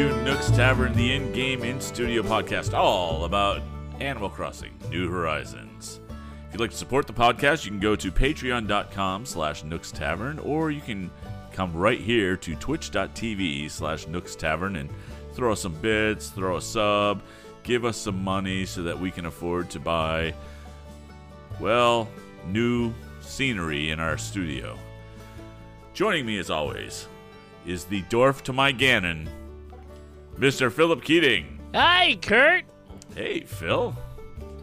to Nook's Tavern, the in-game, in-studio podcast, all about Animal Crossing: New Horizons. If you'd like to support the podcast, you can go to patreon.com slash Nook's Tavern, or you can come right here to twitch.tv slash Nook's Tavern and throw us some bits, throw a sub, give us some money so that we can afford to buy, well, new scenery in our studio. Joining me, as always, is the dwarf to my Ganon, Mr. Philip Keating. Hi, Kurt. Hey, Phil.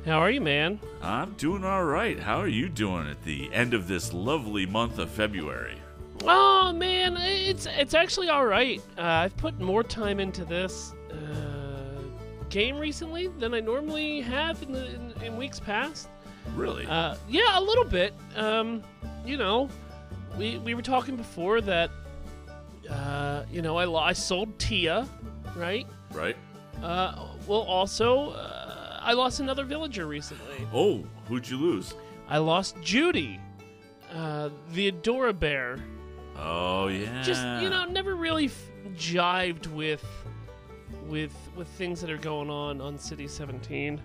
How are you, man? I'm doing all right. How are you doing at the end of this lovely month of February? Oh man, it's it's actually all right. Uh, I've put more time into this uh, game recently than I normally have in the in, in weeks past. Really? Uh, yeah, a little bit. Um, you know, we we were talking before that. Uh, you know, I I sold Tia, right? right? Uh, well, also, uh, I lost another villager recently. Oh, who'd you lose? I lost Judy, uh, the Adora Bear. Oh, yeah. just you know never really f- jived with with with things that are going on on city 17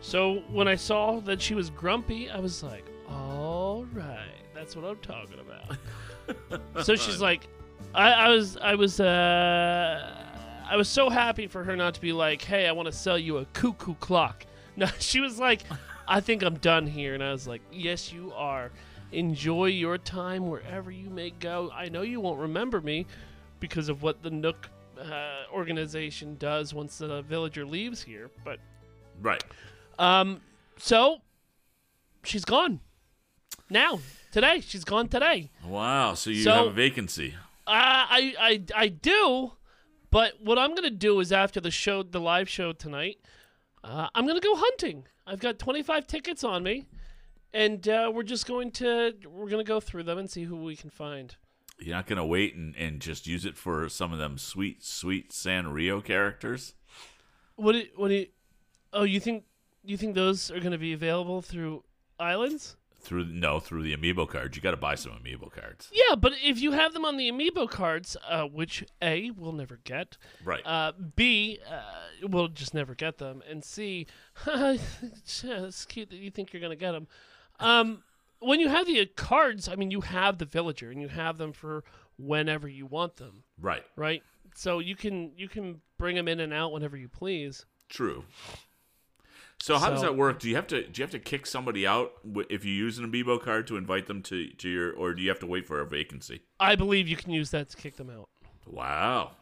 so when i saw that she was grumpy i was like all right that's what i'm talking about so she's like I, I was i was uh i was so happy for her not to be like hey i want to sell you a cuckoo clock no she was like i think i'm done here and i was like yes you are enjoy your time wherever you may go. I know you won't remember me because of what the Nook uh, organization does once the villager leaves here, but Right. um, so she's gone now today. She's gone today. Wow. So you So- have a vacancy. Uh, I I I do, but what I'm gonna do is after the show, the live show tonight, uh, I'm gonna go hunting. I've got 25 tickets on me, and uh, we're just going to we're gonna go through them and see who we can find. You're not going to wait and, and just use it for some of them sweet, sweet Sanrio characters? What do, what do you, oh you think you think those are going to be available through islands? Through No, through the amiibo cards. You got to buy some amiibo cards. Yeah, but if you have them on the amiibo cards, uh, which A we'll never get, Right. uh, B uh, we'll just never get them, and C it's cute that you think you're going to get them. Um, when you have the cards, I mean you have the villager and you have them for whenever you want them, right. right? So you can you can bring them in and out whenever you please. True. So how does that work? Do you have to do you have to kick somebody out if you use an amiibo card to invite them to, to your or do you have to wait for a vacancy? I believe you can use that to kick them out. Wow.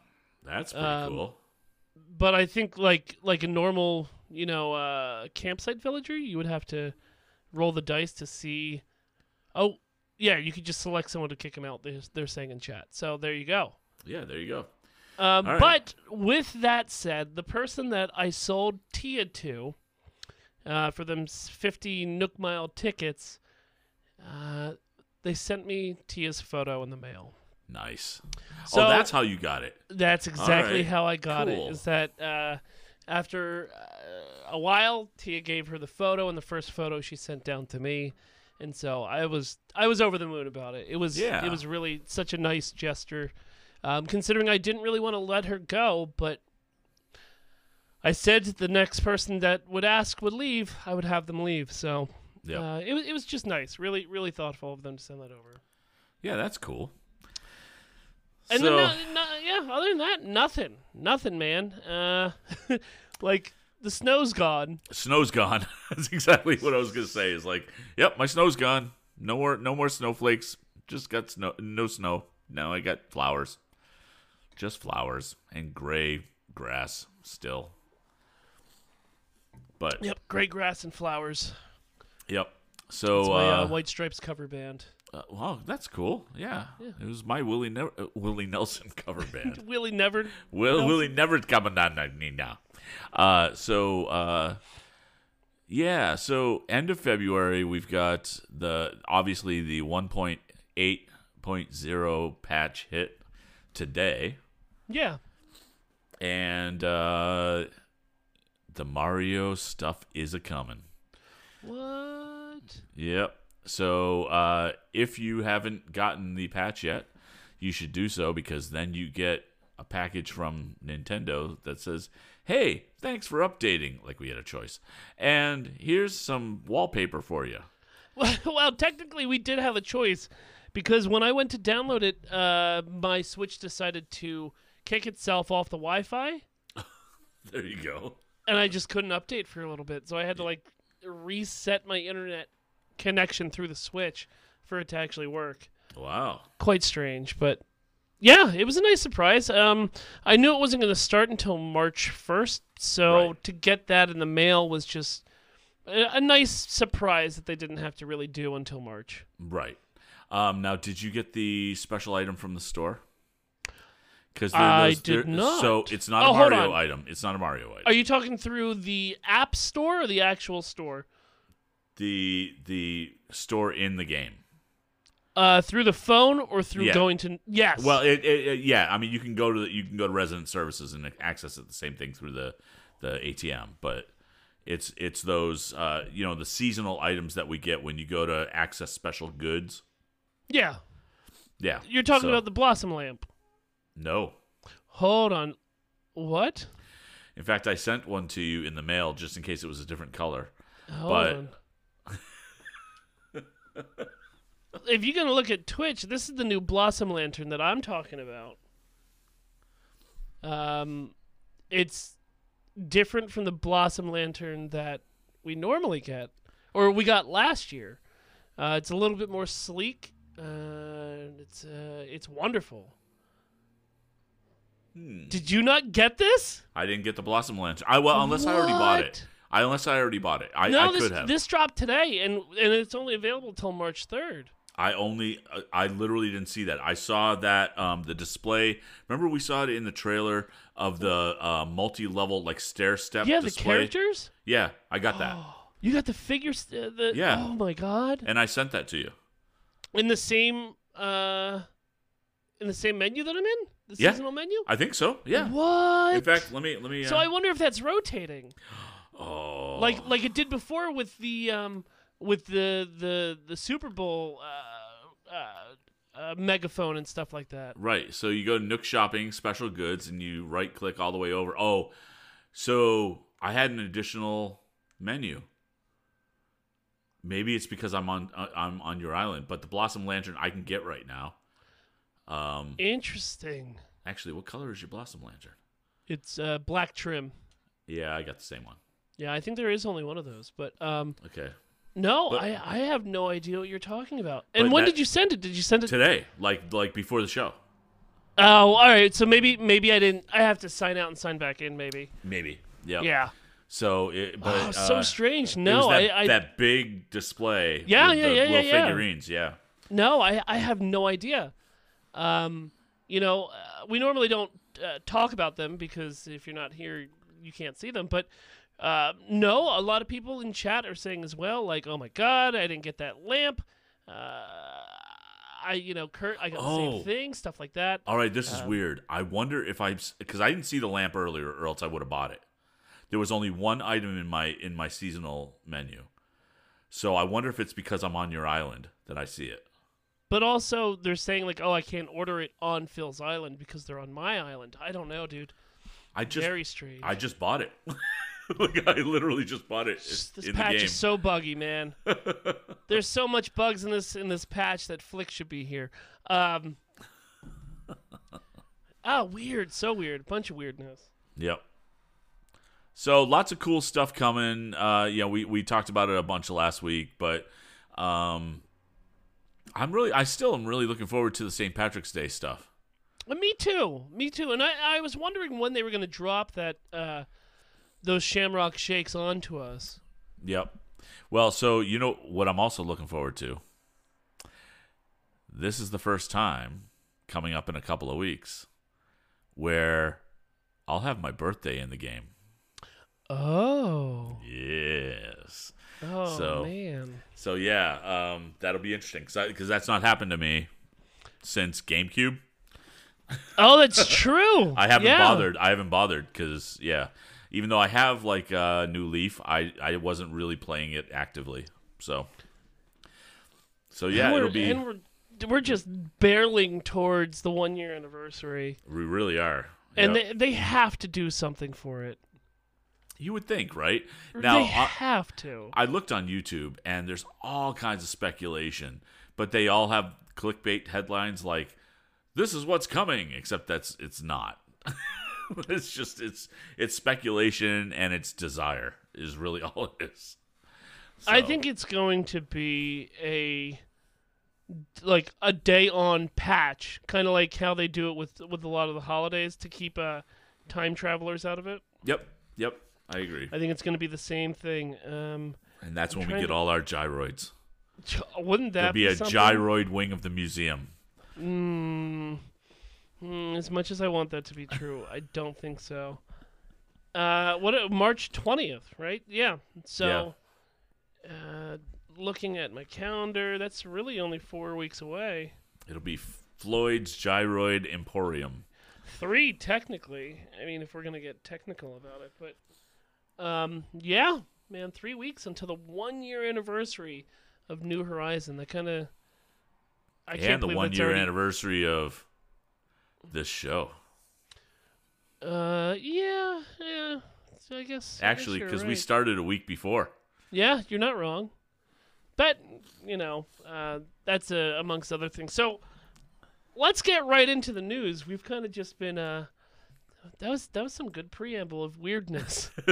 That's pretty Um, cool. but I think like like a normal you know uh, campsite villager, you would have to roll the dice to see. Oh, yeah, you could just select someone to kick them out. They're, they're saying in chat. So there you go. Yeah, there you go. Um, right. But with that said, the person that I sold Tia to uh, for them 50 Nook Mile tickets, uh, they sent me Tia's photo in the mail. Nice. So- oh, that's how you got it. That's exactly right. how I got Cool. it. Is that uh, after uh, a while, Tia gave her the photo, and the first photo she sent down to me, and so I was I was over the moon about it. It was Yeah. it was really such a nice gesture, um, considering I didn't really want to let her go, but. I said the next person that would ask would leave, I would have them leave. So Yep. uh, it, was- it was just nice, really, really thoughtful of them to send that over. Yeah, that's cool. And so, then, no, no, yeah, other than that, nothing, nothing, man. Uh, like the snow's gone. snow's gone. that's exactly what I was gonna say. Is like, yep, my snow's gone. No more, no more snowflakes. Just got snow. No snow. Now I got flowers. Just flowers and gray grass still. But Yep, gray grass and flowers. yep. So my uh, uh, White Stripes cover band. uh, wow, that's cool. Yeah, it was my Willie ne- uh, Willie Nelson cover band. Willie never. Will Nelson. Willie never coming on now. Uh, so uh, yeah, so end of February we've got the obviously the 1.8.0 patch hit today, Yeah. and uh, the Mario stuff is a coming. What? Yep. So uh, if you haven't gotten the patch yet, you should do so because then you get a package from Nintendo that says, "Hey, thanks for updating." Like we had a choice, and here's some wallpaper for you. Well, well, technically, we did have a choice because when I went to download it, uh, my Switch decided to kick itself off the Wi-Fi, There you go. And I just couldn't update for a little bit. So I had to like reset my internet connection through the Switch for it to actually work. Wow. Quite strange, but yeah, it was a nice surprise. Um, I knew it wasn't going to start until March first, so Right. to get that in the mail was just a, a nice surprise that they didn't have to really do until March. Right. Um, now, did you get the special item from the store? Because I did not. So it's not Oh, a Mario item. It's not a Mario item. Are you talking through the app store or the actual store? the the store in the game. Uh, through the phone or through Yeah. going to yes. Well, it, it, it- yeah. I mean, you can go to the, you can go to resident services and access it the same thing through the the ATM, but it's it's those uh, you know the seasonal items that we get when you go to access special goods. yeah, Yeah, you're talking so- about the blossom lamp. No. Hold on, what? In fact, I sent one to you in the mail just in case it was a different color. Hold But- on. if you're gonna look at Twitch, this is the new blossom lantern that I'm talking about. Um, it's different from the blossom lantern that we normally get, or we got last year. Uh, it's a little bit more sleek. Uh, it's uh, it's wonderful. Hmm. Did you not get this? I didn't get the blossom lantern. I well, unless I already bought it. I unless I already bought it. I, no, I this could have. this dropped today, and and it's only available till March third. I only, I literally didn't see that. I saw that um, the display. Remember, we saw it in the trailer of the uh, multi-level like stair step. Yeah, the characters. Yeah, I got that, You got the figures. Uh, the Yeah. Oh my god! and I sent that to you. In the same uh, in the same menu that I'm in, the Yeah. seasonal menu. I think so. Yeah. What? In fact, let me let me. Uh, so I wonder if that's rotating, oh, like like it did before with the um with the the the Super Bowl uh, uh, uh, megaphone and stuff like that. right. So you go to Nook Shopping, special goods, and you right click all the way over. Oh, so I had an additional menu. Maybe it's because I'm on uh, I'm on your island, but the Blossom Lantern I can get right now. Um, Interesting. actually, what color is your Blossom Lantern? It's uh, black trim. Yeah, I got the same one. Yeah, I think there is only one of those, but um, Okay, no, But- I I have no idea what you're talking about. And when that- did you send it? Did you send it? today, like like before the show, Oh, all right. So maybe maybe I didn't. I have to sign out and sign back in. Maybe. maybe. Yeah. Yeah. So, it, but oh, so uh, strange. No, that, I, I that big display. Yeah, with yeah, the yeah, little yeah, yeah. figurines. Yeah. no, I I have no idea. Um, you know, uh, we normally don't uh, talk about them because if you're not here, you can't see them. But uh, no, a lot of people in chat are saying as well, like, "Oh my God, I didn't get that lamp." Uh, I, you know, Kurt, I got the Oh. same thing, stuff like that. All right, this is Um, weird. I wonder if I because I didn't see the lamp earlier, or else I would have bought it. There was only one item in my in my seasonal menu, so I wonder if it's because I'm on your island that I see it. But also, they're saying like, "Oh, I can't order it on Phil's island because they're on my island." I don't know, dude. I just Very strange. I just bought it. like I literally just bought it This in patch the game. is so buggy, man. There's so much bugs in this in this patch that Flick should be here. Um, ah, weird, so weird, bunch of weirdness. Yep. So lots of cool stuff coming. Uh, you know, we we talked about it a bunch last week, but um, I'm really, I still am really looking forward to the St. Patrick's Day stuff. Uh, me too, me too. And I, I was wondering when they were going to drop that uh, those Shamrock shakes onto us. Yep. Well, so you know what I'm also looking forward to. This is the first time coming up in a couple of weeks where I'll have my birthday in the game. Oh, Yes. oh So- man. So yeah, um, that'll be interesting because that's not happened to me since GameCube. Oh, that's true. I haven't Yeah. bothered. I haven't bothered because yeah, even though I have like uh, New Leaf, I I wasn't really playing it actively. So so yeah, we're, it'll be and we're we're just barreling towards the one year anniversary, We really are. and Yep. they they have to do something for it. You would think, right? Now, they I- have to. I looked on YouTube and there's all kinds of speculation, but they all have clickbait headlines like "This is what's coming," except that's it's not. it's just it's it's speculation and it's desire is really all it is. I think it's going to be a like a day on patch, kind of like how they do it with with a lot of the holidays to keep uh, time travelers out of it. Yep, yep, I agree. I think it's going to be the same thing. Um, And that's when we get to- all our gyroids. wouldn't that There'll be a something? gyroid wing of the museum. Mm, mm, as much as I want that to be true, I don't think so. Uh, what March twentieth, right? Yeah. So, uh, looking at my calendar, that's really only four weeks away. It'll be Floyd's Gyroid Emporium. Three, technically. I mean, if we're gonna get technical about it, but um, yeah, man, three weeks until the one year anniversary of New Horizon. That kind of. I can't and the one year already- anniversary of this show. Uh, yeah, yeah. So I guess Actually, because we started a week before. Yeah, you're not wrong. But, you know, uh, that's uh, amongst other things. So let's get right into the news. We've kind of just been uh that was that was some good preamble of weirdness.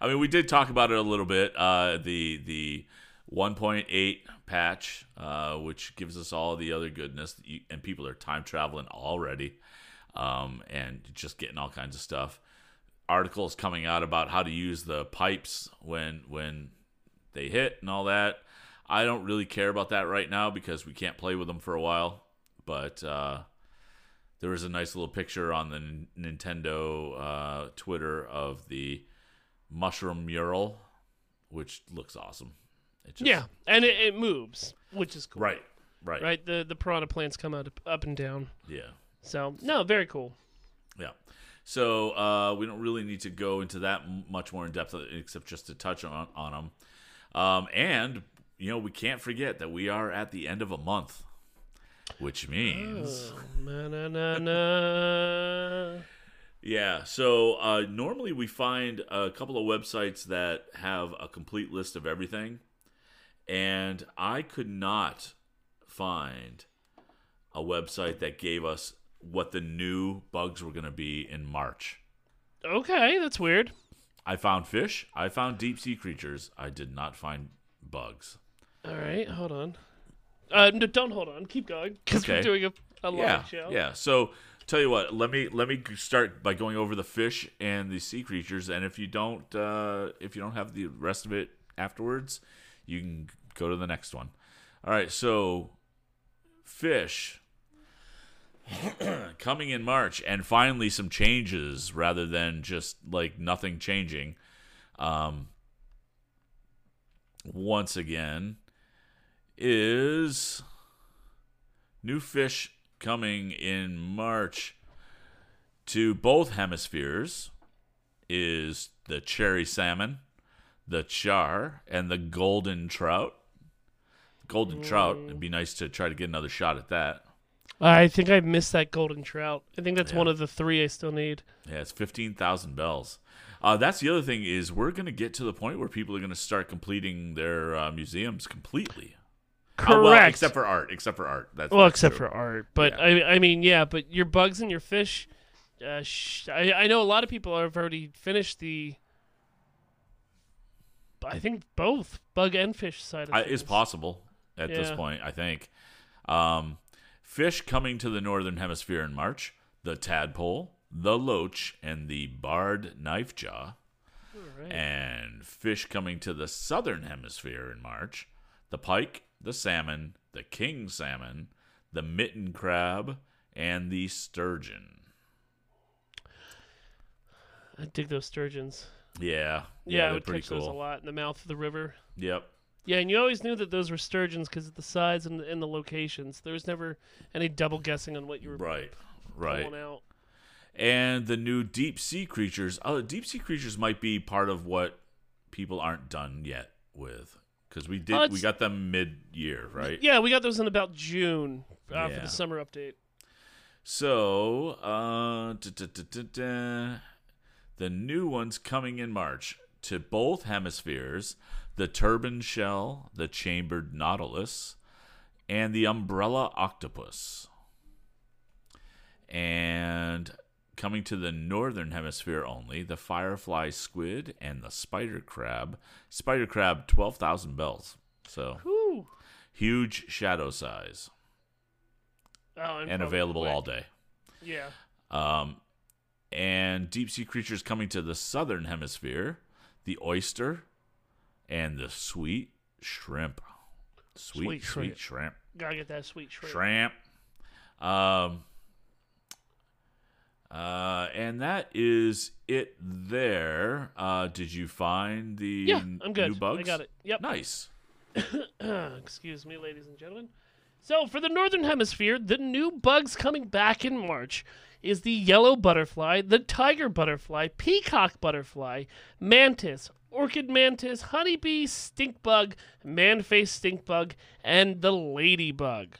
I mean, we did talk about it a little bit. Uh, the the 1.8 patch, uh, which gives us all the other goodness, You- and people are time traveling already, um, and just getting all kinds of stuff. Articles coming out about how to use the pipes when when they hit and all that. I don't really care about that right now because we can't play with them for a while. But uh, there was a nice little picture on the N- Nintendo uh, Twitter of the mushroom mural, which looks awesome. It just, yeah, and it, it moves, which is cool. Right. Right. Right. The the piranha plants come out up, up and down. Yeah. So no, very cool. Yeah. So uh, we don't really need to go into that much more in depth, except just to touch on on them. Um, and you know, we can't forget that we are at the end of a month, which means. Oh, na na na. Yeah, so uh, normally we find a couple of websites that have a complete list of everything, and I could not find a website that gave us what the new bugs were going to be in March. Okay, that's weird. I found fish, I found deep sea creatures, I did not find bugs. All right, hold on. Uh, no, don't hold on. Keep going because we're doing a, a live yeah, show. yeah. So tell you what, let me let me start by going over the fish and the sea creatures, and if you don't uh, if you don't have the rest of it afterwards, you can go to the next one. All right, so fish coming in March, and finally some changes rather than just like nothing changing. Um, once again, is new fish coming in March to both hemispheres is the cherry salmon, the char, and the golden trout. Golden trout, it'd be nice to try to get another shot at that. I think I missed that golden trout. I think that's Yeah. one of the three I still need. Yeah, it's 15,000 bells. Uh, that's the other thing is we're going to get to the point where people are going to start completing their uh, museums completely. Uh, Correct. well, except for art. Except for art. That's well, except true. for art. But Yeah. I, I mean, yeah. But your bugs and your fish. Uh, sh- I, I know a lot of people have already finished the. I think both bug and fish side of I, it's possible at this point. I think um, fish coming to the northern hemisphere in March: the tadpole, the loach, and the barred knife jaw. Right. And fish coming to the southern hemisphere in March: the pike, the salmon, the king salmon, the mitten crab, and the sturgeon. I dig those sturgeons. Yeah, Yeah, I they're would pretty catch those a lot in the mouth of the river. Yep. Yeah, and you always knew that those were sturgeons because of the size and, and the locations. There was never any double guessing on what you were Right. Right. out. and the new deep sea creatures. Uh, deep sea creatures might be part of what people aren't done yet with, because we did Oh, we got them mid year, right? Yeah, we got those in about June uh, for the summer update. So, uh, da, da, da, da, da. the new ones coming in March to both hemispheres: the turban shell, the chambered nautilus, and the umbrella octopus. And coming to the northern hemisphere only, the firefly squid and the spider crab. Spider crab, twelve thousand bells. So Whew. huge shadow size Oh, and available quick. all day. Yeah. Um, and deep sea creatures coming to the southern hemisphere, the oyster and the sweet shrimp. Sweet, Sweet sweet, shrimp. shrimp. Gotta get that sweet shrimp. Shrimp. Um, uh, and that is it there. Uh, did you find the Yeah, I'm good. new bugs? I got it. Yep. Nice. Excuse me, ladies and gentlemen. So, for the Northern Hemisphere, the new bugs coming back in March is the yellow butterfly, the tiger butterfly, peacock butterfly, mantis, orchid mantis, honeybee, stink bug, man-faced stink bug, and the ladybug.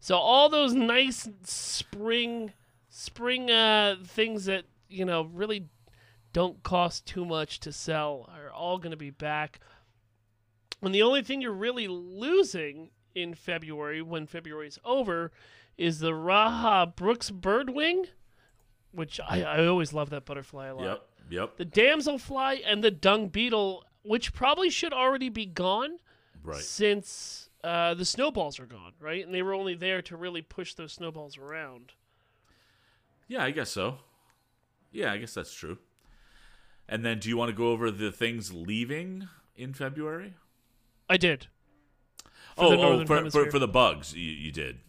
So all those nice spring spring uh, things that, you know, really don't cost too much to sell are all going to be back. And the only thing you're really losing in February, when February's over, is the Rajah Brooke's birdwing, which I, I always love that butterfly a lot. Yep. Yep. The damselfly and the dung beetle, which probably should already be gone Right. since uh, the snowballs are gone, right? And they were only there to really push those snowballs around. Yeah, I guess so. Yeah, I guess that's true. And then, do you want to go over the things leaving in February? I did. oh, the oh, for, for, for the bugs, you, you did.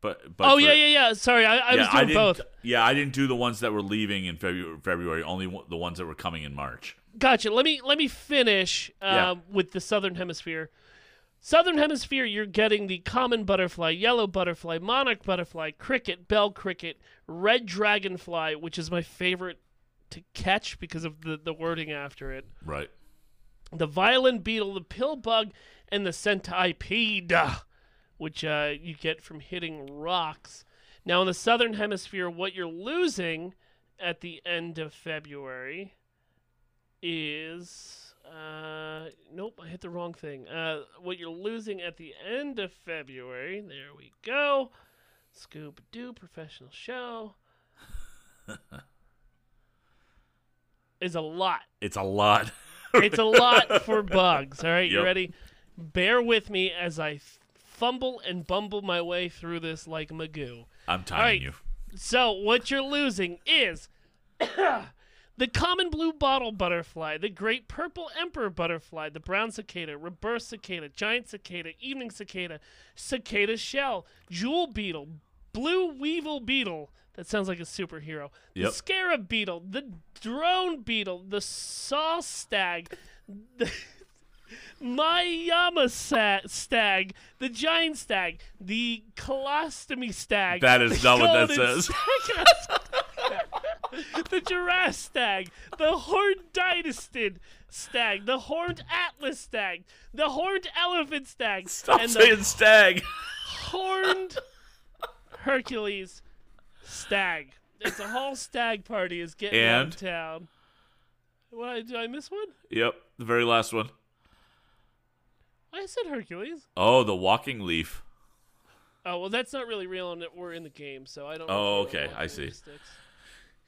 But, but oh for- yeah, yeah, yeah. Sorry, I, I was doing didn't, both. Yeah, I didn't do the ones that were leaving in February. February only the ones that were coming in March. Gotcha. Let me let me finish uh, Yeah. with the southern hemisphere. Southern hemisphere, you're getting the common butterfly, yellow butterfly, monarch butterfly, cricket, bell cricket, red dragonfly, which is my favorite to catch because of the, the wording after it. Right. The violin beetle, the pill bug, and the centipede, which uh, you get from hitting rocks. Now, in the southern hemisphere, what you're losing at the end of February is. Uh, nope, I hit the wrong thing. Uh, what you're losing at the end of February, there we go. Scoop Doo professional show. is a lot It's a lot. it's a lot for bugs. All right, you ready? Bear with me as I fumble and bumble my way through this like Magoo. I'm timing right. you. So, what you're losing is the common blue bottle butterfly, the great purple emperor butterfly, the brown cicada, reverse cicada, giant cicada, evening cicada, cicada shell, jewel beetle, blue weevil beetle. That sounds like a superhero. The Yep. scarab beetle, the drone beetle, the saw stag, the miyama stag, the giant stag, the colostomy stag. That is not what that says. the giraffe stag, the horned dynasty stag, the horned atlas stag, the horned elephant stag, Stop and saying the stag. horned Hercules stag. It's a whole stag party is getting out And? of town. What I- did I miss one? Yep, the very last one. I said Hercules. Oh, the walking leaf. Oh well, that's not really real, and we're in the game, so I don't. Oh, know if oh, okay, I see. sticks.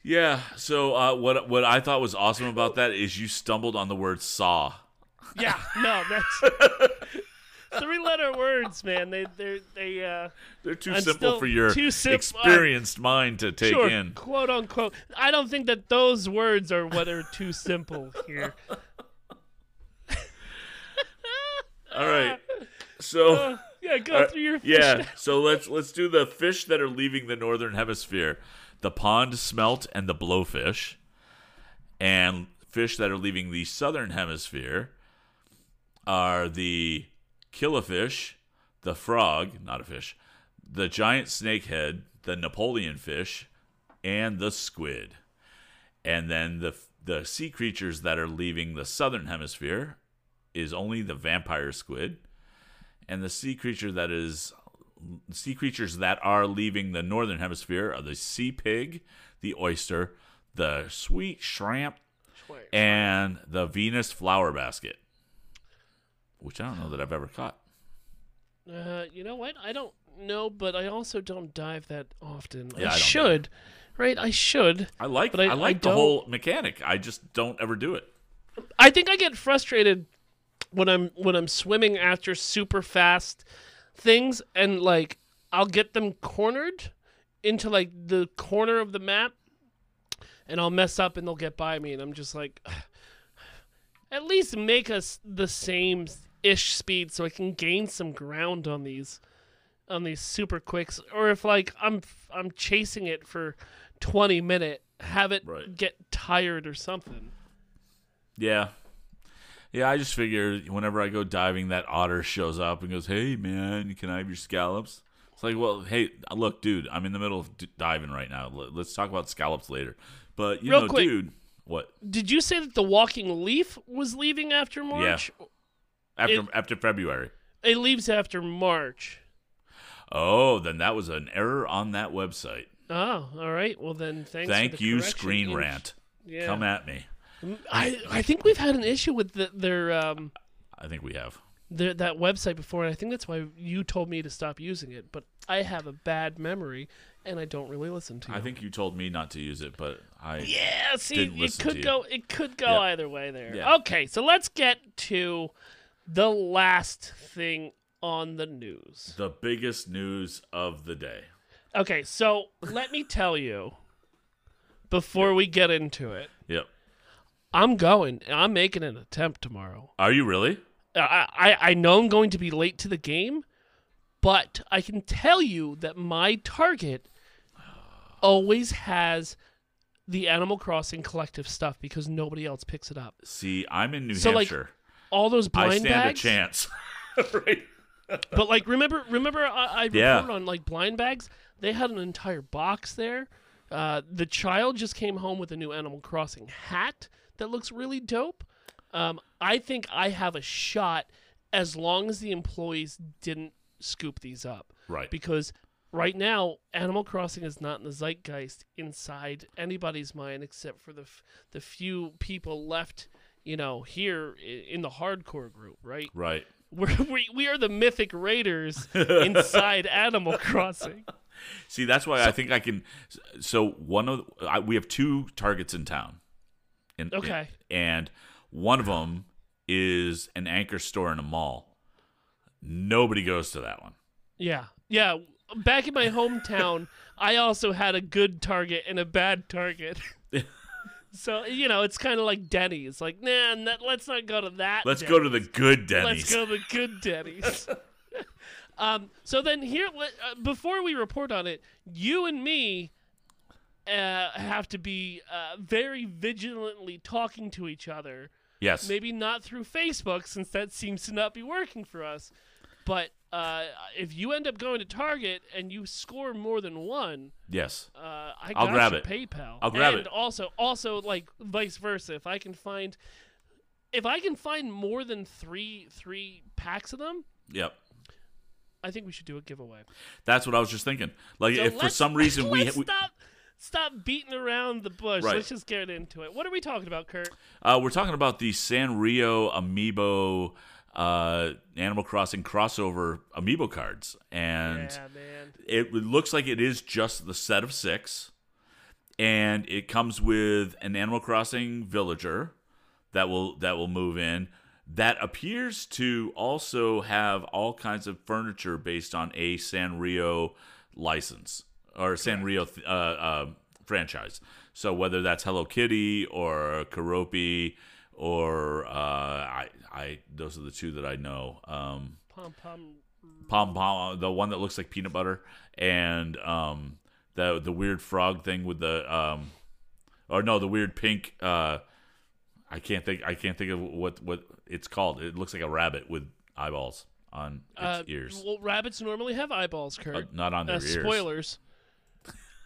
Yeah. So uh, what what I thought was awesome about that is you stumbled on the word saw. Yeah, no, that's three-letter words, man. They they they uh They're too I'm simple for your sim- experienced mind to take sure, in. quote unquote. I don't think that those words are what are too simple here. All right. So Uh, yeah, go uh, through your yeah. So let's let's do the fish that are leaving the northern hemisphere: the pond smelt and the blowfish, and fish that are leaving the southern hemisphere are the killifish, the frog, not a fish, the giant snakehead, the Napoleon fish, and the squid. And then the the sea creatures that are leaving the southern hemisphere is only the vampire squid, and the sea creature that is sea creatures that are leaving the northern hemisphere are the sea pig, the oyster, the sweet shrimp, and the Venus flower basket, which I don't know that I've ever caught. Uh, you know what? I don't know, but I also don't dive that often. Yeah, I I, should, right? I should. I like But I- I, like I the don't- whole mechanic. I just don't ever do it. I think I get frustrated when I'm when I'm swimming after super fast things and like I'll get them cornered into like the corner of the map and I'll mess up and they'll get by me and I'm just like at least make us the same ish speed so I can gain some ground on these on these super quicks or if like I'm I'm chasing it for 20 minute have it Right. get tired or something. Yeah. Yeah, I just figure whenever I go diving, that otter shows up and goes, "Hey, man, can I have your scallops?" It's like, well, hey, look, dude, I'm in the middle of d- diving right now. Let- Let's talk about scallops later. But you Real know, quick. dude, what? Did you say that the Walking Leaf was leaving after March? Yeah. After It- after February. It leaves after March. Oh, then that was an error on that website. Oh, all right. Well then, thanks. for Thank you, correction. Screen Rant. Yeah. Come at me. I I think we've had an issue with the, their um I think we have. their that website before, and I think that's why you told me to stop using it. But I have a bad memory, and I don't really listen to you. I think you told me not to use it, but I Yeah, see, Didn't it listen to could you. go. It could go Yeah. either way there. Yeah. Okay, so let's get to the last thing on the news. the biggest news of the day. Okay, so let me tell you before we get into it. I'm going. I'm making an attempt tomorrow. Are you really? I, I I know I'm going to be late to the game, but I can tell you that my target always has the Animal Crossing collective stuff because nobody else picks it up. See, I'm in New So, like, Hampshire. All those blind bags. I stand bags, a chance. right. but like remember remember I, I Yeah. reported on like blind bags. They had an entire box there. Uh, the child just came home with a new Animal Crossing hat that looks really dope. Um, I think I have a shot as long as the employees didn't scoop these up Right. because right now Animal Crossing is not in the zeitgeist inside anybody's mind except for the f- the few people left, you know, here in the hardcore group, right? Right. We're, we we are the mythic raiders inside Animal Crossing. See, that's why I think I can. So one of I, we have two targets in town. In, Okay. and one of them is an anchor store in a mall. Nobody goes to that one. Yeah, yeah. Back in my hometown, I also had a good target and a bad target. so you know, it's kind of like Denny's. Like, nah, n- let's not go to that. Let's go to the good Denny's. Let's go to the good Denny's. um. So then here, uh, before we report on it, you and me. Uh, have to be uh, very vigilantly talking to each other Yes. maybe not through Facebook since that seems to not be working for us. But uh, if you end up going to Target and you score more than one, Yes. uh, I I'll grab it. PayPal. I'll grab and it. also, also like vice versa. If I can find, if I can find more than three three packs of them, Yep. I think we should do a giveaway. That's what I was just thinking. Like, So if for some reason we, we stop stop beating around the bush. Right. Let's just get into it. What are we talking about, Kurt? uh, we're talking about the Sanrio Amiibo uh, Animal Crossing crossover Amiibo cards, and yeah, man. it looks like it is just the set of six, and it comes with an Animal Crossing villager that will that will move in. That appears to also have all kinds of furniture based on a Sanrio license or Sanrio th- uh, uh, franchise. So whether that's Hello Kitty or Keroppi or uh, I, I, those are the two that I know. Um, Pom pom. pom pom, the one that looks like peanut butter, and um, the the weird frog thing with the um, or no, the weird pink. Uh, I can't think. I can't think of what what it's called. It looks like a rabbit with eyeballs on its Uh, ears, Well, rabbits normally have eyeballs, Kurt. Uh, not on their uh, ears. spoilers.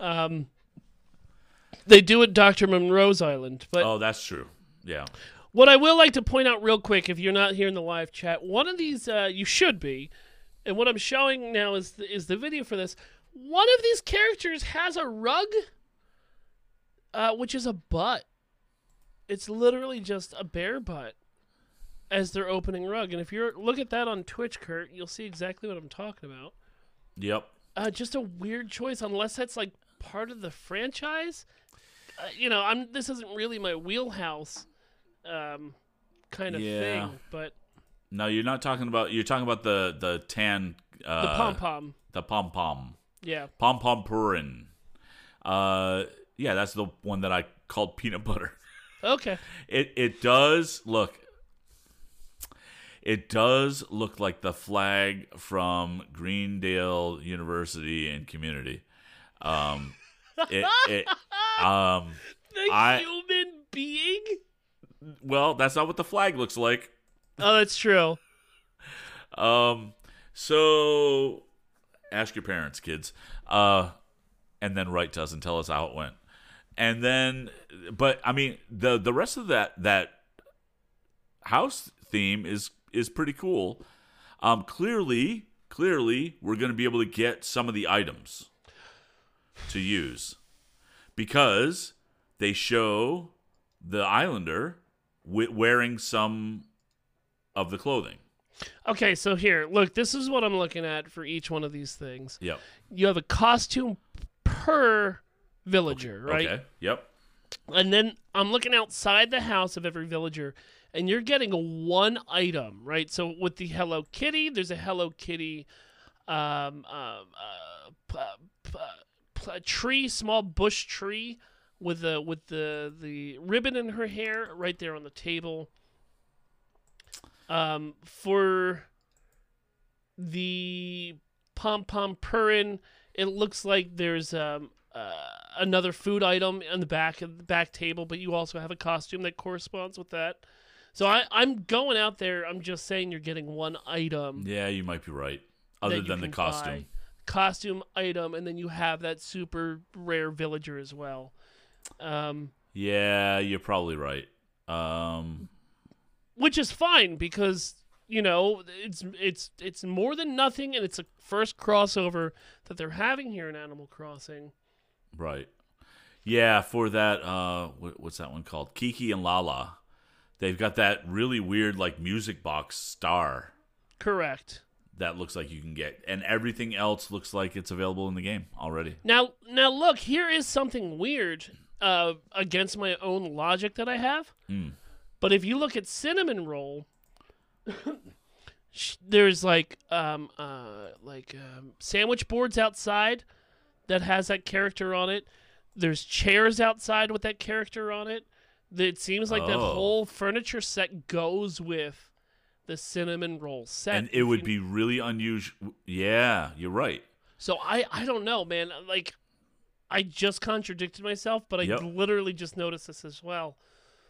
Um, they do at Dr. Moreau's Island, but Oh, that's true. Yeah, What I will like to point out real quick, if you're not here in the live chat, one of these uh, you should be, and what I'm showing now is the, is the video for this. One of these characters has a rug, uh, which is a butt. It's literally just a bear butt as their opening rug. And if you look at that on Twitch, Kurt, you'll see exactly what I'm talking about. Yep. Uh, just a weird choice, unless that's like part of the franchise. Uh, you know, I'm. This isn't really my wheelhouse, um, kind of Yeah. thing. But No, you're not talking about. You're talking about the the tan. Uh, the pom pom, The pom pom. yeah. Pom pom purin. Uh, yeah, that's the one that I called peanut butter. Okay. It it does look. It does look like the flag from Greendale University and Community. Um, it, it um, The I- human being. well, that's not what the flag looks like. Oh, that's true. Um, so ask your parents, kids. Uh, and then write to us and tell us how it went. And then, but I mean, the the rest of that that house theme is is pretty cool. Um, clearly, clearly, we're going to be able to get some of the items to use because they show the Islander wearing some of the clothing. Okay, so here, look. This is what I'm looking at for each one of these things. Yep. You have a costume per villager, right? Okay. Yep. And then I'm looking outside the house of every villager, and you're getting one item, right? So with the Hello Kitty, there's a Hello Kitty um, um, uh, p- p- p- a tree, small bush tree with the with the the ribbon in her hair right there on the table. Um, for the pom pom purin, it looks like there's um uh, another food item on the back of the back table, but you also have a costume that corresponds with that. So I, I'm going out there. I'm just saying you're getting one item Yeah, you might be right. Other than the costume. buy. Costume item, and then you have that super rare villager as well. Um, Yeah, you're probably right. Um, which is fine because you know it's it's it's more than nothing, and it's a first crossover that they're having here in Animal Crossing. right. Yeah, for that uh what, what's that one called? Kiki and Lala. They've got that really weird like music box star Correct. That looks like you can get and everything else looks like it's available in the game already. Now, now look, here is something weird uh, against my own logic that I have. Mm. But if you look at cinnamon roll, there's like um uh like um, sandwich boards outside that has that character on it. There's chairs outside with that character on it. It seems like that Oh. whole furniture set goes with the cinnamon roll set. And it would be really unusual. Yeah, you're right. So I I don't know, man. Like I just contradicted myself, but I Yep. literally just noticed this as well.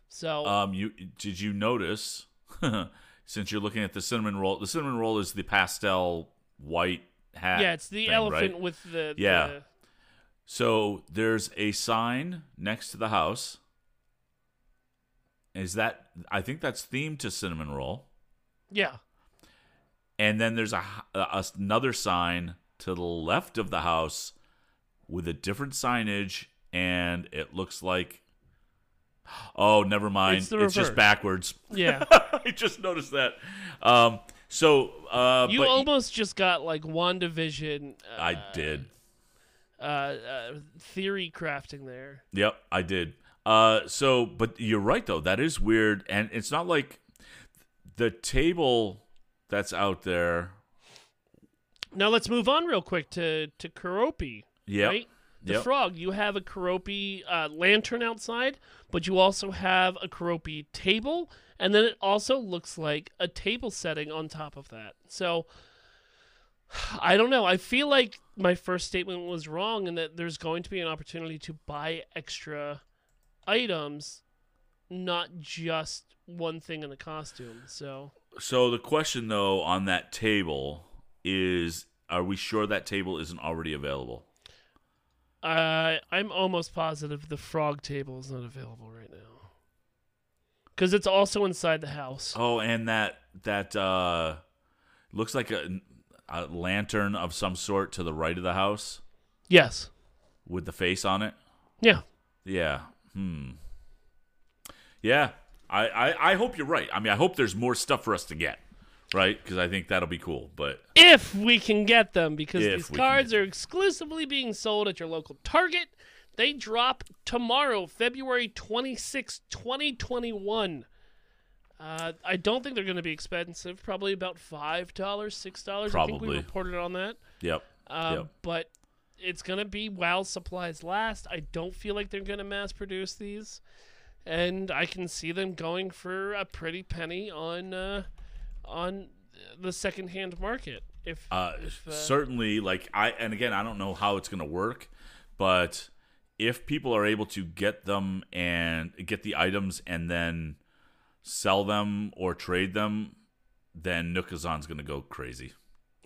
So Um, you did you notice? since you're looking at the cinnamon roll, the cinnamon roll is the pastel white hat. yeah, it's the thing, elephant right? with the Yeah. the- So there's a sign next to the house. Is that I think that's themed to cinnamon roll, yeah. and then there's a, a- another sign to the left of the house with a different signage, and it looks like. Oh, never mind. It's It's, just backwards. Yeah. I just noticed that. Um, so uh, you almost just got like WandaVision uh, I did. uh, uh, theory crafting there. Yep, I did. Uh, so, but you're right though. That is weird, and it's not like the table that's out there. Now let's move on real quick to to Keroppi. Yep. Right? The Yep. frog. You have a Keroppi uh, lantern outside, but you also have a Keroppi table, and then it also looks like a table setting on top of that. So I don't know. I feel like my first statement was wrong, and that there's going to be an opportunity to buy extra items, not just one thing in the costume. So So the question though on that table is: Are we sure that table isn't already available? uh, I'm almost positive the frog table is not available right now. because it's also inside the house. Oh, and that that uh looks like a, a lantern of some sort to the right of the house Yes. with the face on it. Yeah. Yeah. Hmm. Yeah. I, I, I hope you're right. I mean, I hope there's more stuff for us to get, right? Because I think that'll be cool. But If we can get them, because If these cards are exclusively being sold at your local Target. They drop tomorrow, February 26, 2021. Uh, I don't think they're going to be expensive. Probably about $5, $6. I think we Probably. reported on that. yep. Um, Yep. But it's going to be while supplies last. I don't feel like they're going to mass produce these. And I can see them going for a pretty penny on uh, on the secondhand market. If, Uh, if uh, certainly, like I, and again, I don't know how it's going to work, but if people are able to get them and get the items and then sell them or trade them, then Nookazon's going to go crazy.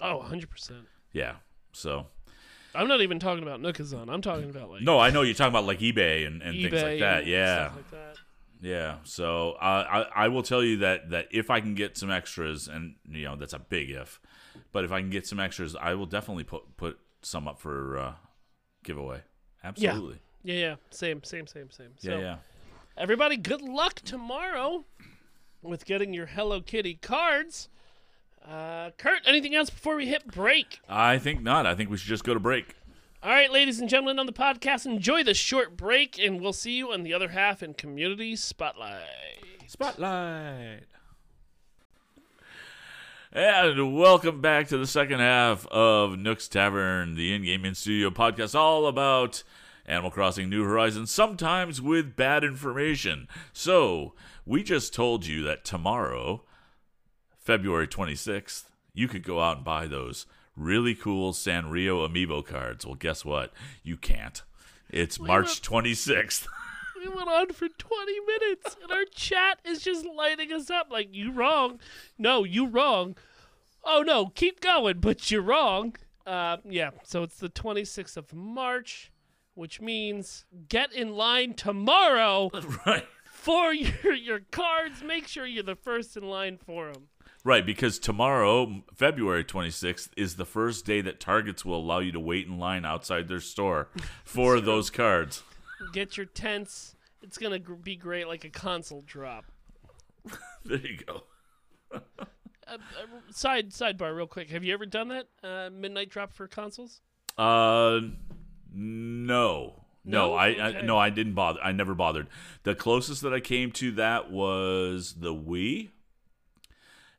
oh, 100%. Yeah. So I'm not even talking about Nookazon. I'm talking about like no, I know you're talking about like eBay and, and eBay things like that. Yeah. like that. Yeah. So uh, I I will tell you that that if I can get some extras, and you know that's a big if, but if I can get some extras, I will definitely put put some up for uh, giveaway. Absolutely. Yeah, yeah. Same, same, same, same. Yeah. so, Yeah. everybody, good luck tomorrow with getting your Hello Kitty cards. Uh, Kurt, anything else before we hit break? I think not. I think we should just go to break. All right, ladies and gentlemen on the podcast, enjoy the short break, and we'll see you on the other half in Community Spotlight. Spotlight. And welcome back to the second half of Nook's Tavern, the in-game in-studio podcast, all about Animal Crossing New Horizons, sometimes with bad information. So, we just told you that tomorrow, February 26th, you could go out and buy those really cool Sanrio amiibo cards. Well, guess what? You can't. It's March 26th. We went on for 20 minutes, and our chat is just lighting us up like, you wrong. No, you wrong. Oh, no, keep going, but you're wrong. Uh, yeah, so it's the 26th of March, which means get in line tomorrow right. for your, your cards. Make sure you're the first in line for them. Right, because tomorrow, February 26th, is the first day that Targets will allow you to wait in line outside their store for those cards. Get your tents. It's going to gr- be great like a console drop. There you go. Uh, uh, side sidebar, real quick. Have you ever done that uh, midnight drop for consoles? Uh, no. No, No? I, Okay. I no, I didn't bother. I never bothered. The closest that I came to that was the Wii,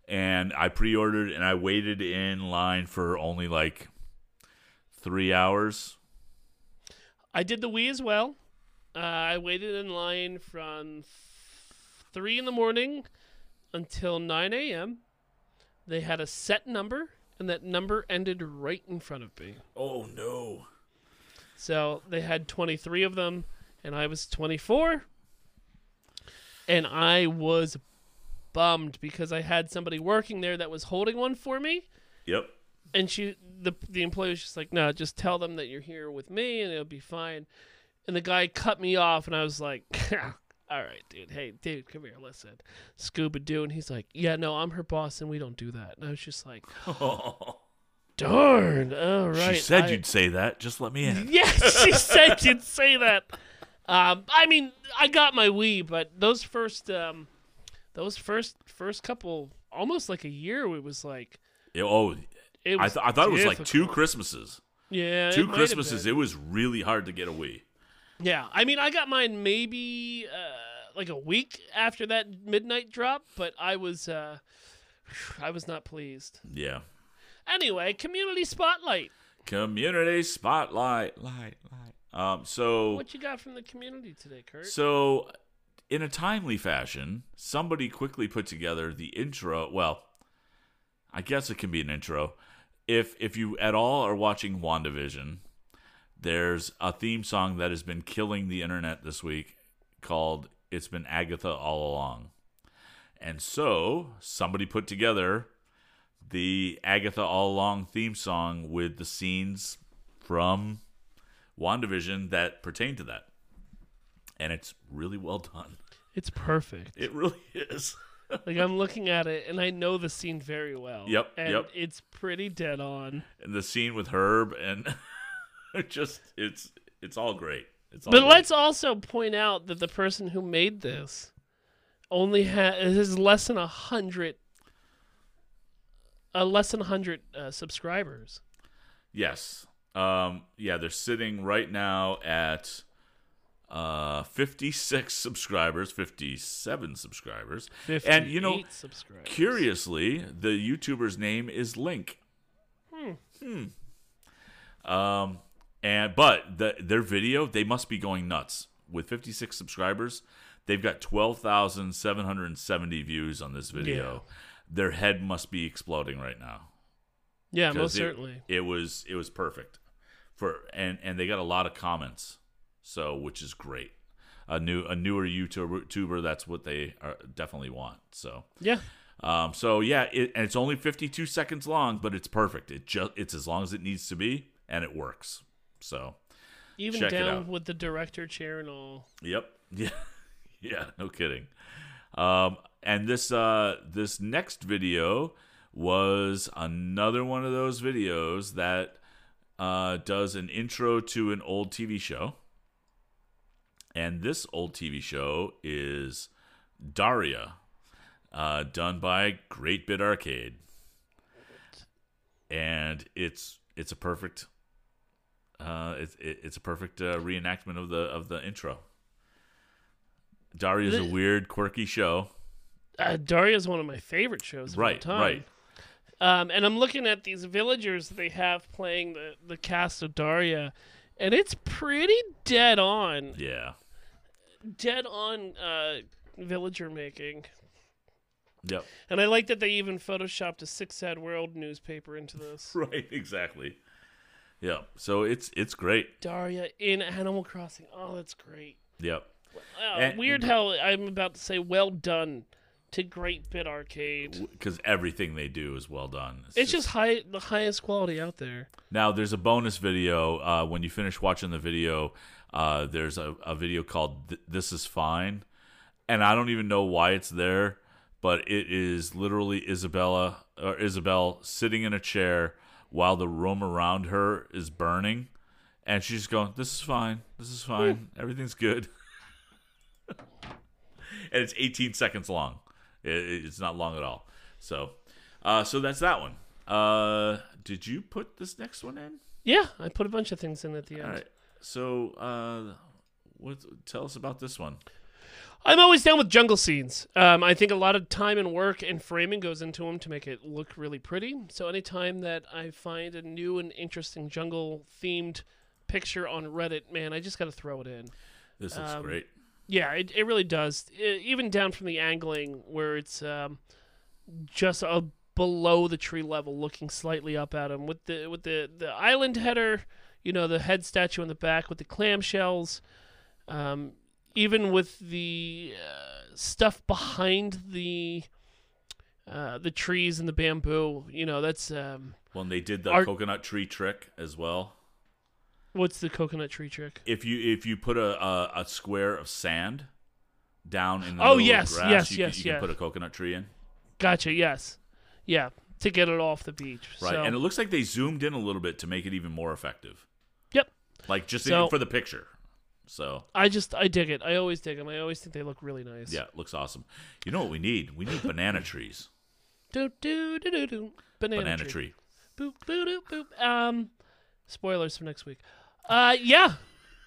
and I pre-ordered and I waited in line for only like three hours. I did the Wii as well. Uh, I waited in line from th- three in the morning until nine a.m. They had a set number, and that number ended right in front of me. Oh no! So they had twenty-three of them, and I was twenty-four, and I was bummed because I had somebody working there that was holding one for me. Yep. and she the the employee was just like, no, just tell them that you're here with me and it'll be fine. And the guy cut me off, and I was like, all right, dude. Hey, dude, come here. Listen, Scuba Doo, and he's like, yeah, no, I'm her boss, and we don't do that. And I was just like, darn. All right. she said I- you'd say that. Just let me in. Yes, she said you'd say that. Um, I mean, I got my Wii, but those first, um, those first first couple, almost like a year, it was like Yeah, oh, it I, was. th- I thought it was like two. Christmases. Yeah, it Two might have Christmases. been. It was really hard to get a Wii. Yeah, I mean, I got mine maybe uh, like a week after that midnight drop, but I was uh, I was not pleased. Yeah. Anyway, community spotlight. Community spotlight, light, light. Um. So, What you got from the community today, Kurt? so, in a timely fashion, somebody quickly put together the intro. Well, I guess it can be an intro. If if you at all are watching WandaVision, there's a theme song that has been killing the internet this week called "It's Been Agatha All Along," and so somebody put together the Agatha All Along theme song with the scenes from WandaVision that pertain to that. And it's really well done. It's perfect. It really is. like I'm looking at it and I know the scene very well. Yep, And yep. it's pretty dead on. and the scene with Herb and just it's it's all great. It's all But great. let's also point out that the person who made this only ha- has less than a hundred, uh, less than a hundred uh, subscribers. Yes. Um, yeah, they're sitting right now at uh, 56 subscribers, 57 subscribers. And, you know, subscribers. Curiously, the YouTuber's name is Link. Hmm. Um, and but the, their video, they must be going nuts. With 56 subscribers, they've got 12,770 views on this video. Their head must be exploding right now. yeah most it- certainly. It was it was perfect for and and they got a lot of comments, so which is great. A new a newer YouTuber, that's what they are, definitely want. So Yeah, um so yeah, it, and it's only 52 seconds long, but it's perfect. It just it's as long as it needs to be, and it works. So even Check down with the director chair and all. Yep. Yeah. yeah. No kidding. Um, and this uh, this next video was another one of those videos that uh, does an intro to an old TV show. And this old TV show is Daria, uh, done by Great Bit Arcade, and it's it's a perfect uh, it's it, it's a perfect uh, reenactment of the of the intro. Daria's a weird, quirky show. Uh, Daria is one of my favorite shows of all time. right. Um, and I'm looking at these villagers they have playing the, the cast of Daria, and it's pretty dead on, Yeah, dead on uh, villager making. yep, And I like that they even photoshopped a Sick Sad World newspaper into this. right, exactly. Yeah, so it's it's great. Daria in Animal Crossing. Oh, that's great. Yep. Uh, And- weird how I'm about to say well done to Great Bit Arcade. Because everything they do is well done. It's just high, the highest quality out there. Now, there's a bonus video. Uh, when you finish watching the video, uh, there's a, a video called Th- This Is Fine. And I don't even know why it's there, but it is literally Isabella or Isabelle sitting in a chair while the room around her is burning. And she's going, This is fine. This is fine. Everything's good. and it's 18 seconds long. It, it's not long at all. So, uh, so that's that one. Uh, did you put this next one in? Yeah, I put a bunch of things in at the end. All right. So, uh, what? Tell us about this one. I'm always down with jungle scenes. Um, I think a lot of time and work and framing goes into them to make it look really pretty. So anytime that I find a new and interesting jungle themed picture on Reddit, man, I just got to throw it in. This looks Um, great. Yeah, it, it really does. I- even down from the angling where it's um, just a below the tree level, looking slightly up at him with the with the the island header, you know, the head statue in the back with the clamshells, um, even with the uh, stuff behind the uh, the trees and the bamboo. You know, that's um, and they did the art- coconut tree trick as well. What's the coconut tree trick? If you if you put a a, a square of sand down in the Oh, yes, grass, yes, you, yes, can, you can put a coconut tree in. Gotcha. Yes, yeah, to get it off the beach. Right, So, and it looks like they zoomed in a little bit to make it even more effective. yep. Like just So- for the picture. So I just I dig it. I always dig them. I always think they look really nice. yeah, it looks awesome. You know what we need? We need banana trees. Do do do do do. Banana, Banana tree. tree. Boop boop boop boop. Um, spoilers for next week. Uh, yeah.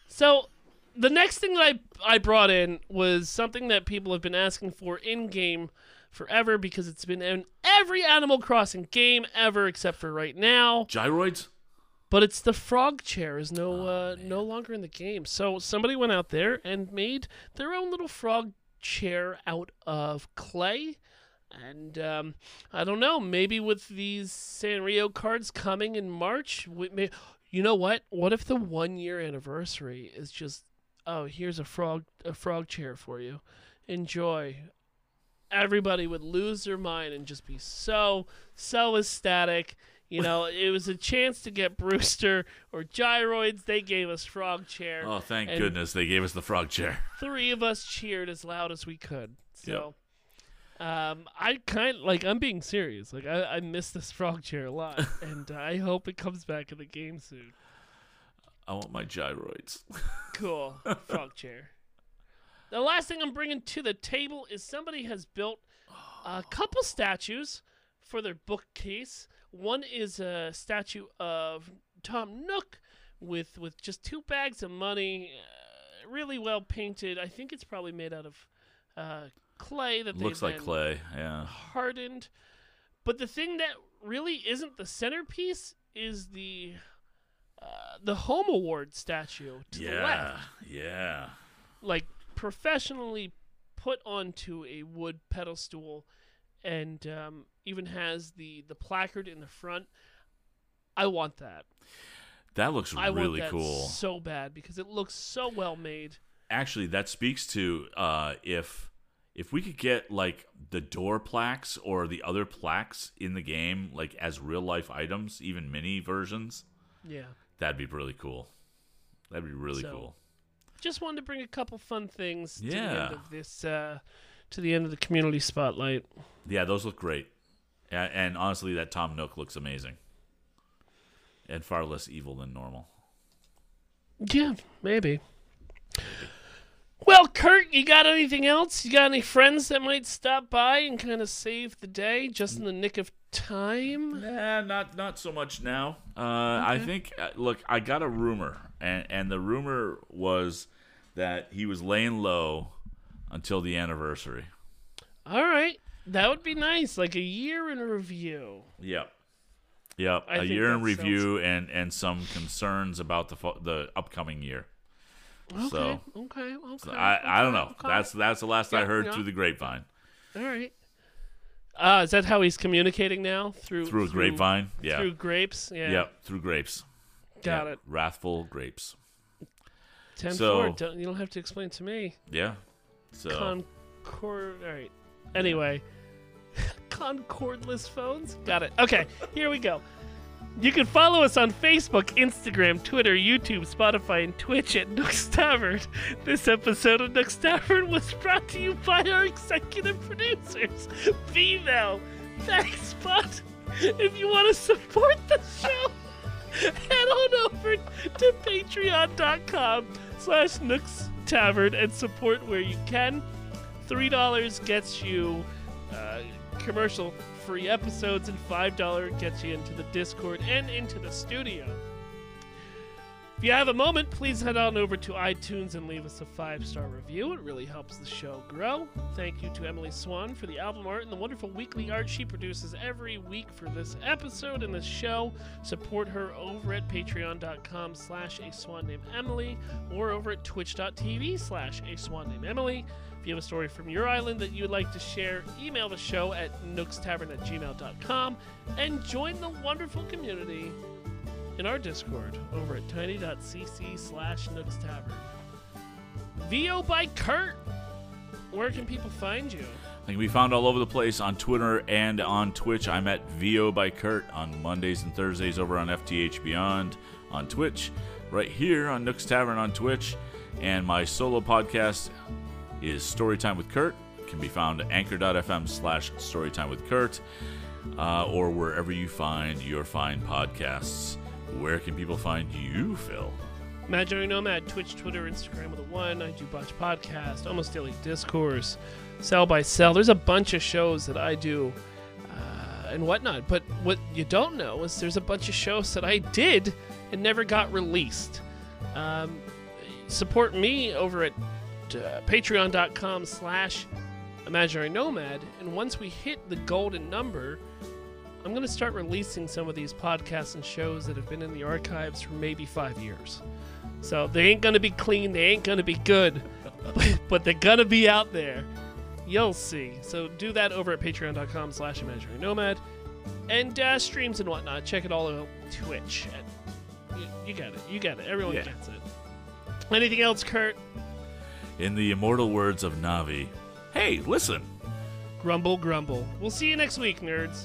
So the next thing that I I brought in was something that people have been asking for in game forever because it's been in every Animal Crossing game ever except for right now. Gyroids? But it's the frog chair is no Oh, uh, no longer in the game. So somebody went out there and made their own little frog chair out of clay. And um, I don't know, maybe with these Sanrio cards coming in March, we may, you know what? What if the one year anniversary is just oh here's a frog a frog chair for you, enjoy. Everybody would lose their mind and just be so so ecstatic You know, it was a chance to get Brewster or gyroids. They gave us frog chair. Oh, thank goodness they gave us the frog chair. Three of us cheered as loud as we could. So, um, I kind like I'm being serious. Like I, I miss this frog chair a lot, and I hope it comes back in the game soon. I want my gyroids. Cool. Frog chair. The last thing I'm bringing to the table is somebody has built a couple statues for their bookcase. One is a statue of Tom Nook with with just two bags of money, uh, really well painted. I think it's probably made out of uh, clay that Looks like clay. Yeah. hardened. But the thing that really isn't the centerpiece is the uh, the home award statue to the Yeah. left, Yeah. like professionally put onto a wood pedestal, and um, even has the the placard in the front. I want that. That looks I really cool. so bad because it looks so well made. Actually, that speaks to uh, if if we could get like the door plaques or the other plaques in the game, like as real life items, even mini versions, Yeah. that'd be really cool. That'd be really So, cool. Just wanted to bring a couple fun things to the Yeah. end of this. Uh, to the end of the community spotlight. Yeah, those look great. And, and honestly, that Tom Nook looks amazing, and far less evil than normal. Yeah, maybe. Well, Kurt, you got anything else? You got any friends that might stop by and kind of save the day just in the nick of time? Nah, not not so much now. Uh, I think. Uh, look, I got a rumor, and and the rumor was that he was laying low until the anniversary. All right. That would be nice. Like a year in review. Yep. Yep. I a year in review and and some concerns about the the upcoming year. Okay. So- okay. Okay. So I I don't know. okay. That's that's the last I heard yeah. through the grapevine. all right. Uh, is that how he's communicating now through Through a grapevine. Yeah. Through grapes. Yeah. Yep. Through grapes. Got Yeah, it. Wrathful grapes. Ten So- four. Don't, you don't have to explain to me. Yeah. So Concord. All right. Anyway, Concordless phones. Got it. Okay, here we go. You can follow us on Facebook, Instagram, Twitter, YouTube, Spotify, and Twitch at Nook's Tavern. This episode of Nook's Tavern was brought to you by our executive producers, Vivo. Thanks, Bud. If you want to support the show, head on over to patreon.com slash nooks tavern and support where you can three dollars gets you uh, commercial free episodes and five dollar gets you into the discord and into the studio. If you have a moment please head on over to itunes and leave us a five star review. It really helps the show grow. Thank you to emily swan for the album art and the wonderful weekly art she produces every week for this episode and this show. Support her over at patreon.com slash a swan named emily or over at twitch.tv slash a swan named emily if you have a story from your island that you would like to share, email the show at nookstavern at gmail.com and join the wonderful community in our Discord over at tiny.cc slash nookstavern. VO by Kurt! Where can people find you? I can be found all over the place on Twitter and on Twitch. I'm at VO by Kurt on Mondays and Thursdays over on FTH Beyond on Twitch, right here on Nook's Tavern on Twitch. And my solo podcast is Storytime with Kurt. It can be found at anchor.fm slash storytime with Kurt uh, or wherever you find your fine podcasts. Where can people find you, Phil? Imaginary Nomad, Twitch, Twitter, Instagram with a one. I do Botch Podcast, Almost Daily Discourse, Cell by Cell. There's a bunch of shows that I do uh, and whatnot. But what you don't know is there's a bunch of shows that I did and never got released. Um, support me over at uh, patreon.com slash imaginary nomad. And once we hit the golden number i'm going to start releasing some of these podcasts and shows that have been in the archives for maybe five years. So they ain't going to be clean they ain't going to be good but they're going to be out there. You'll see. So do that over at patreon.com slash imaginary nomad. And uh, streams and whatnot. Check it all out twitch. At, you, you got it. You got it. Everyone Yeah. gets it. Anything else kurt In the immortal words of Navi, hey, listen. Grumble, grumble. We'll see you next week, nerds.